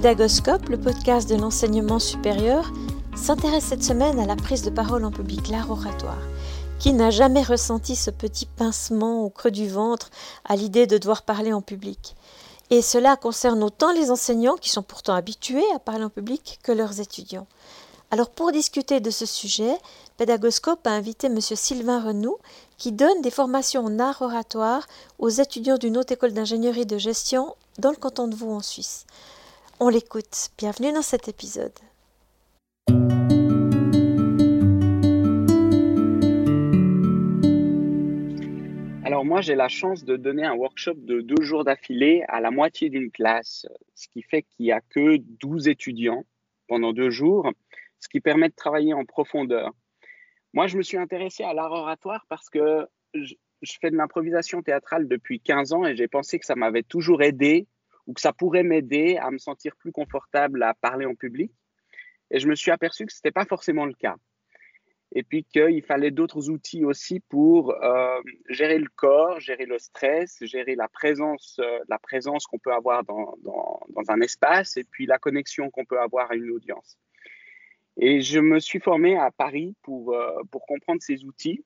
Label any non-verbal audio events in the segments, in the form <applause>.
Pédagoscope, le podcast de l'enseignement supérieur, s'intéresse cette semaine à la prise de parole en public, l'art oratoire. Qui n'a jamais ressenti ce petit pincement au creux du ventre à l'idée de devoir parler en public? Et cela concerne autant les enseignants, qui sont pourtant habitués à parler en public, que leurs étudiants. Alors pour discuter de ce sujet, Pédagoscope a invité M. Sylvain Renoux, qui donne des formations en art oratoire aux étudiants d'une haute école d'ingénierie de gestion dans le canton de Vaud en Suisse. On l'écoute. Bienvenue dans cet épisode. Alors moi, j'ai la chance de donner un workshop de deux jours d'affilée à la moitié d'une classe, ce qui fait qu'il n'y a que 12 étudiants pendant deux jours, ce qui permet de travailler en profondeur. Moi, je me suis intéressé à l'art oratoire parce que je, je fais de l'improvisation théâtrale depuis 15 ans et j'ai pensé que ça m'avait toujours aidé ou que ça pourrait m'aider à me sentir plus confortable à parler en public. Et je me suis aperçu que ce n'était pas forcément le cas. Et puis qu'il fallait d'autres outils aussi pour euh, gérer le corps, gérer le stress, gérer la présence, euh, présence qu'on peut avoir dans, un espace et puis la connexion qu'on peut avoir à une audience. Et je me suis formé à Paris pour, euh, comprendre ces outils.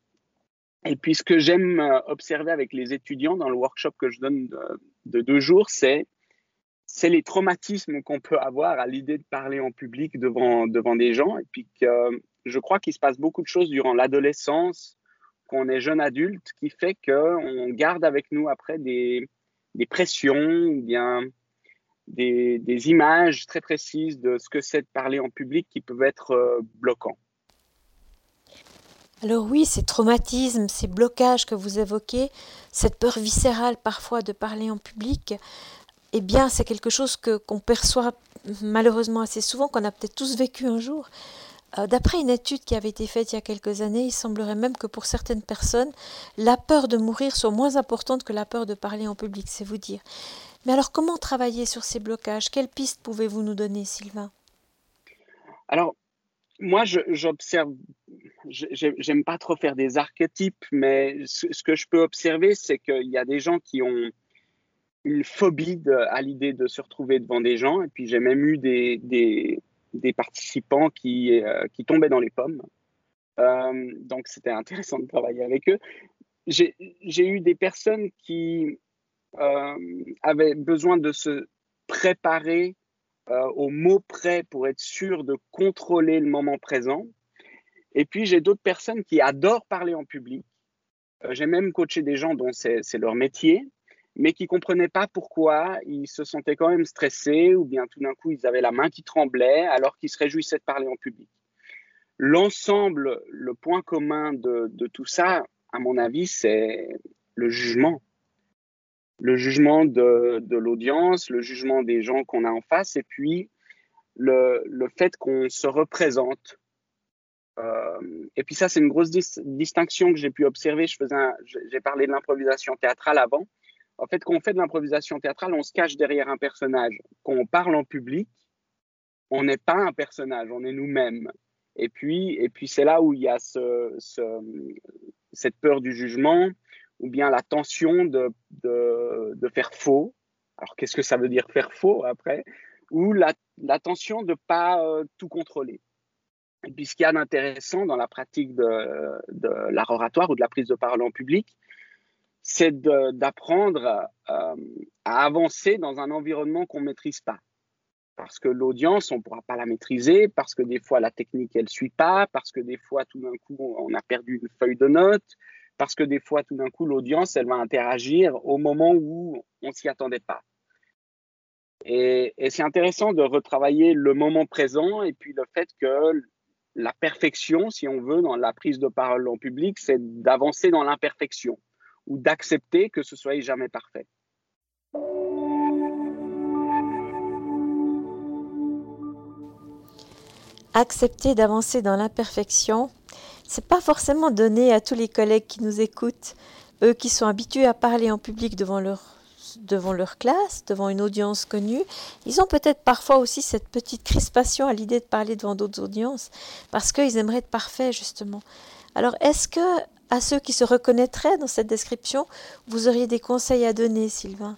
Et puis ce que j'aime observer avec les étudiants dans le workshop que je donne de deux jours, c'est c'est les traumatismes qu'on peut avoir à l'idée de parler en public devant, devant des gens. Et puis que je crois qu'il se passe beaucoup de choses durant l'adolescence, qu'on est jeune adulte, qui fait qu'on garde avec nous après des, des pressions ou bien des, des, images très précises de ce que c'est de parler en public qui peuvent être euh, bloquants. Alors oui, ces traumatismes, ces blocages que vous évoquez, cette peur viscérale parfois de parler en public, eh bien, c'est quelque chose que qu'on perçoit malheureusement assez souvent, qu'on a peut-être tous vécu un jour. Euh, d'après une étude qui avait été faite il y a quelques années, il semblerait même que pour certaines personnes, la peur de mourir soit moins importante que la peur de parler en public, c'est vous dire. Mais alors, comment travailler sur ces blocages? Quelles pistes pouvez-vous nous donner, Sylvain? Alors, moi, j'observe, j'aime pas trop faire des archétypes, mais ce que je peux observer, c'est qu'il y a des gens qui ont une phobie à l'idée de se retrouver devant des gens. Et puis j'ai même eu des, des, participants qui, euh, qui tombaient dans les pommes. Euh, donc c'était intéressant de travailler avec eux. J'ai eu des personnes qui euh, avaient besoin de se préparer au mot près pour être sûr de contrôler le moment présent. Et puis j'ai d'autres personnes qui adorent parler en public. J'ai même coaché des gens dont c'est leur métier mais qui comprenaient pas pourquoi ils se sentaient quand même stressés ou bien tout d'un coup ils avaient la main qui tremblait alors qu'ils se réjouissaient de parler en public. L'ensemble, le point commun de, tout ça, à mon avis, c'est le jugement. Le jugement de, l'audience, le jugement des gens qu'on a en face et puis le, fait qu'on se représente. Euh, et puis ça, c'est une grosse dis distinction que j'ai pu observer. J'ai parlé de l'improvisation théâtrale avant. En fait, quand on fait de l'improvisation théâtrale, on se cache derrière un personnage. Quand on parle en public, on n'est pas un personnage, on est nous-mêmes. Et puis, et puis c'est là où il y a ce, ce, cette peur du jugement, ou bien la tension de, faire faux. Alors, qu'est-ce que ça veut dire faire faux après? Ou la, tension de ne pas euh, tout contrôler. Et puis, ce qu'il y a d'intéressant dans la pratique de, de oratoire ou de la prise de parole en public, c'est d'apprendre euh, à avancer dans un environnement qu'on ne maîtrise pas. Parce que l'audience, on ne pourra pas la maîtriser, parce que des fois la technique, elle ne suit pas, parce que des fois, tout d'un coup, on a perdu une feuille de notes, parce que des fois, tout d'un coup, l'audience, elle va interagir au moment où on ne s'y attendait pas. Et, et c'est intéressant de retravailler le moment présent et puis le fait que la perfection, si on veut, dans la prise de parole en public, c'est d'avancer dans l'imperfection ou d'accepter que ce soit jamais parfait. Accepter d'avancer dans l'imperfection, c'est pas forcément donné à tous les collègues qui nous écoutent, eux qui sont habitués à parler en public devant leur devant leur classe, devant une audience connue, ils ont peut-être parfois aussi cette petite crispation à l'idée de parler devant d'autres audiences, parce qu'ils aimeraient être parfaits, justement. Alors, est-ce que à ceux qui se reconnaîtraient dans cette description, vous auriez des conseils à donner, Sylvain?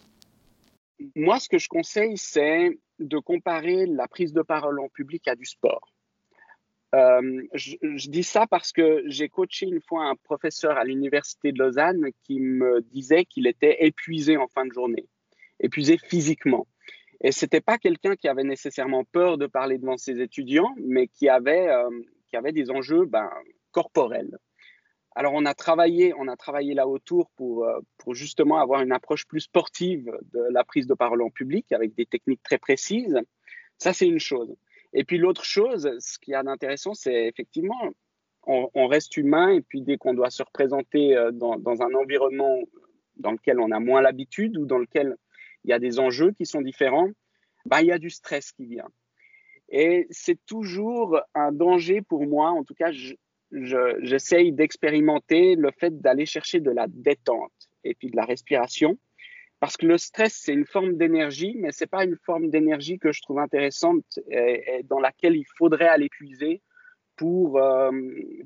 Moi, ce que je conseille, c'est de comparer la prise de parole en public à du sport. Euh, je, dis ça parce que j'ai coaché une fois un professeur à l'université de Lausanne qui me disait qu'il était épuisé en fin de journée, épuisé physiquement. Et c'était pas quelqu'un qui avait nécessairement peur de parler devant ses étudiants, mais qui avait, euh, qui avait des enjeux ben, corporels. Alors on a travaillé, on a travaillé là autour pour, euh, pour justement avoir une approche plus sportive de la prise de parole en public avec des techniques très précises. Ça c'est une chose. Et puis l'autre chose, ce qu'il y a d'intéressant, c'est effectivement, on, reste humain et puis dès qu'on doit se représenter euh, dans, un environnement dans lequel on a moins l'habitude ou dans lequel il y a des enjeux qui sont différents, bah, il y a du stress qui vient. Et c'est toujours un danger pour moi, en tout cas, j'essaye d'expérimenter le fait d'aller chercher de la détente et puis de la respiration parce que le stress, c'est une forme d'énergie, mais ce n'est pas une forme d'énergie que je trouve intéressante et, dans laquelle il faudrait aller puiser pour, euh,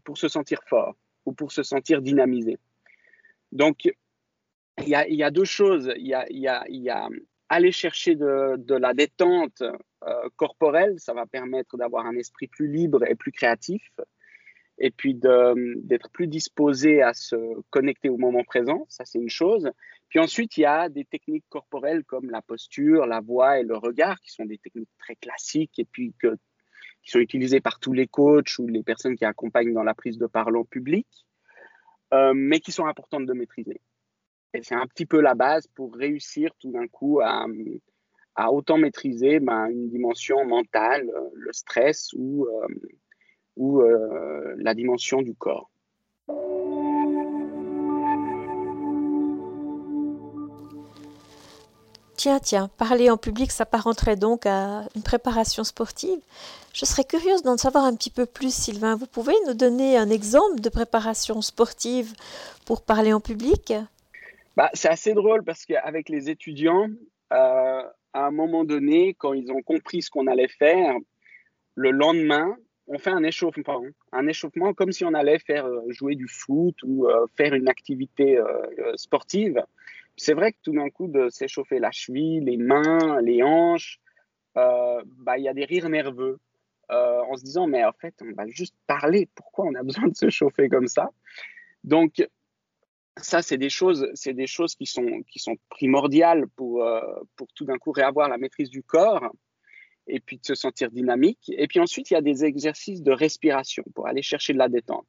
pour se sentir fort ou pour se sentir dynamisé. Donc, il y a, deux choses. Il y a, y y a aller chercher de, de la détente euh, corporelle, ça va permettre d'avoir un esprit plus libre et plus créatif et puis d'être plus disposé à se connecter au moment présent, ça c'est une chose. Puis ensuite, il y a des techniques corporelles comme la posture, la voix et le regard, qui sont des techniques très classiques et puis qui sont utilisées par tous les coachs ou les personnes qui accompagnent dans la prise de parole en public, euh, mais qui sont importantes de maîtriser. Et c'est un petit peu la base pour réussir tout d'un coup à, autant maîtriser ben, une dimension mentale, le stress ou... Euh, ou euh, la dimension du corps. Tiens, tiens, parler en public s'apparenterait donc à une préparation sportive. Je serais curieuse d'en savoir un petit peu plus, Sylvain. Vous pouvez nous donner un exemple de préparation sportive pour parler en public? Bah, C'est assez drôle parce qu'avec les étudiants, euh, à un moment donné, quand ils ont compris ce qu'on allait faire, le lendemain, on fait un échauffement, un échauffement comme si on allait faire euh, jouer du foot ou euh, faire une activité euh, sportive. C'est vrai que tout d'un coup, de s'échauffer la cheville, les mains, les hanches, bah, il y a des rires nerveux en se disant, mais en fait, on va juste parler. Pourquoi on a <laughs> besoin de se chauffer comme ça? Donc, ça, c'est des choses, c'est des choses qui sont, qui sont primordiales pour, pour tout d'un coup réavoir la maîtrise du corps et puis de se sentir dynamique. Et puis ensuite, il y a des exercices de respiration pour aller chercher de la détente.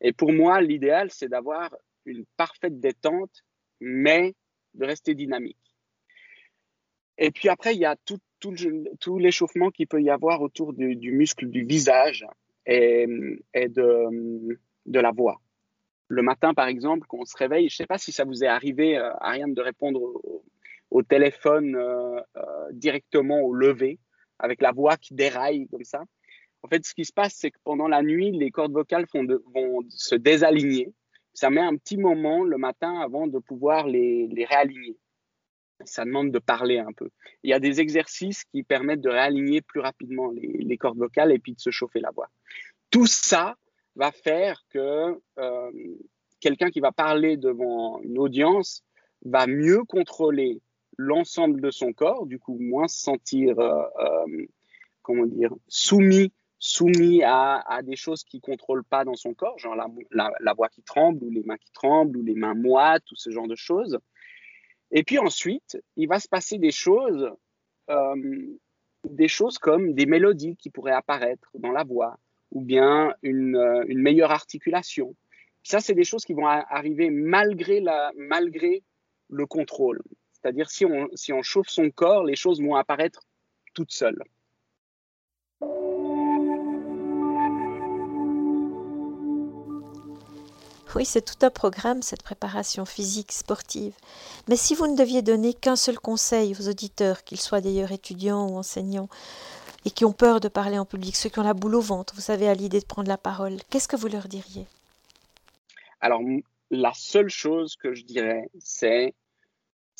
Et pour moi, l'idéal, c'est d'avoir une parfaite détente, mais de rester dynamique. Et puis après, il y a tout, tout, l'échauffement qu'il peut y avoir autour du, muscle du visage et, et de, de, la voix. Le matin, par exemple, quand on se réveille, je ne sais pas si ça vous est arrivé, euh, Ariane, de répondre au, téléphone euh, euh, directement au lever avec la voix qui déraille comme ça. En fait, ce qui se passe, c'est que pendant la nuit, les cordes vocales vont se désaligner. Ça met un petit moment le matin avant de pouvoir les, réaligner. Ça demande de parler un peu. Il y a des exercices qui permettent de réaligner plus rapidement les, cordes vocales et puis de se chauffer la voix. Tout ça va faire que euh, quelqu'un qui va parler devant une audience va mieux contrôler l'ensemble de son corps, du coup moins se sentir, euh, euh, comment dire, soumis, soumis à, à des choses qu'il contrôle pas dans son corps, genre la, la, voix qui tremble ou les mains qui tremblent ou les mains moites ou ce genre de choses. Et puis ensuite, il va se passer des choses, euh, des choses comme des mélodies qui pourraient apparaître dans la voix ou bien une, une meilleure articulation. Ça, c'est des choses qui vont arriver malgré, la, malgré le contrôle. C'est-à-dire si on, si on chauffe son corps, les choses vont apparaître toutes seules. Oui, c'est tout un programme, cette préparation physique sportive. Mais si vous ne deviez donner qu'un seul conseil aux auditeurs, qu'ils soient d'ailleurs étudiants ou enseignants, et qui ont peur de parler en public, ceux qui ont la boule au ventre, vous savez, à l'idée de prendre la parole, qu'est-ce que vous leur diriez? Alors, la seule chose que je dirais, c'est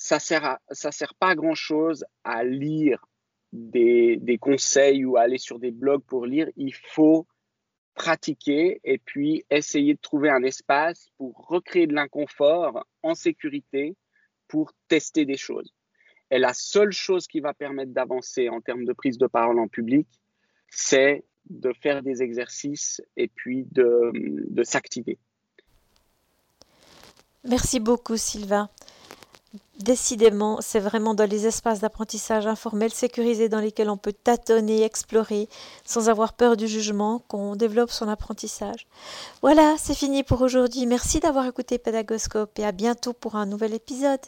ça sert ça sert pas à grand chose à lire des, conseils ou à aller sur des blogs pour lire. Il faut pratiquer et puis essayer de trouver un espace pour recréer de l'inconfort en sécurité pour tester des choses. Et la seule chose qui va permettre d'avancer en termes de prise de parole en public, c'est de faire des exercices et puis de, de s'activer. Merci beaucoup, Sylvain. Décidément, c'est vraiment dans les espaces d'apprentissage informels sécurisés dans lesquels on peut tâtonner, explorer, sans avoir peur du jugement, qu'on développe son apprentissage. Voilà, c'est fini pour aujourd'hui. Merci d'avoir écouté Pédagoscope et à bientôt pour un nouvel épisode.